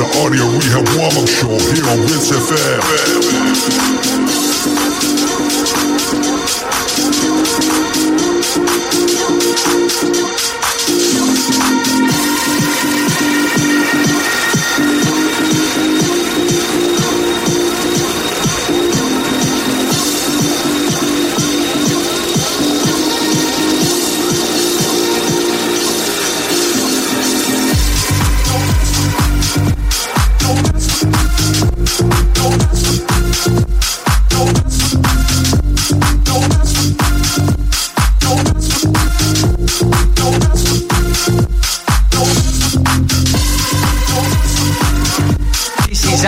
Audio Rehab Warm-Up Show here on Rinse FM.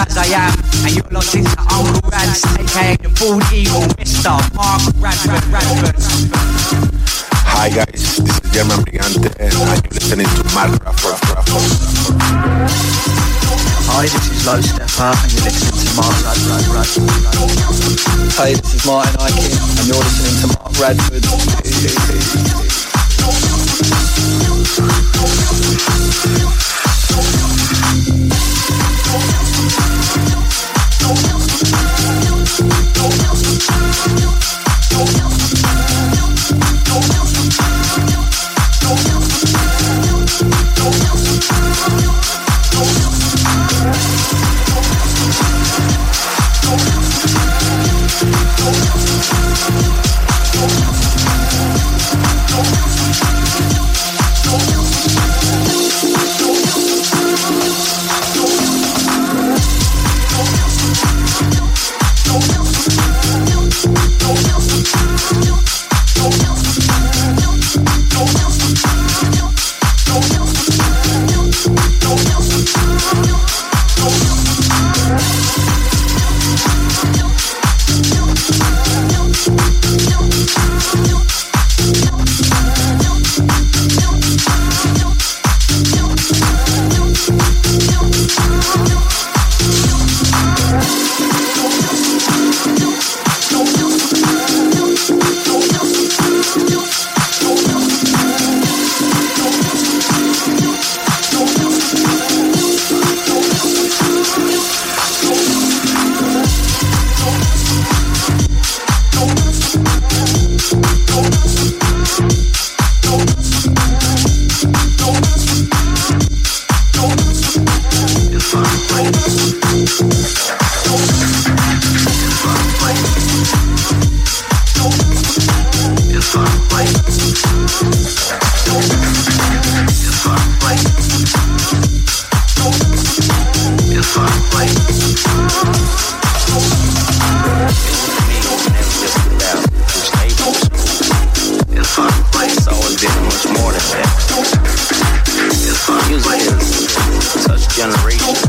As I am, and you're locked into Uncle Rance, aka the Bald Eagle, Mr. Mark Radford. Radford. Hi guys, this is German Brigante and you're listening to Mark Radford. Hi, this is Low Steppa and you're listening to Mark Radford. Radford, Radford. Hey, this is Martin Ikin and you're listening to Mark Radford. Don't Music has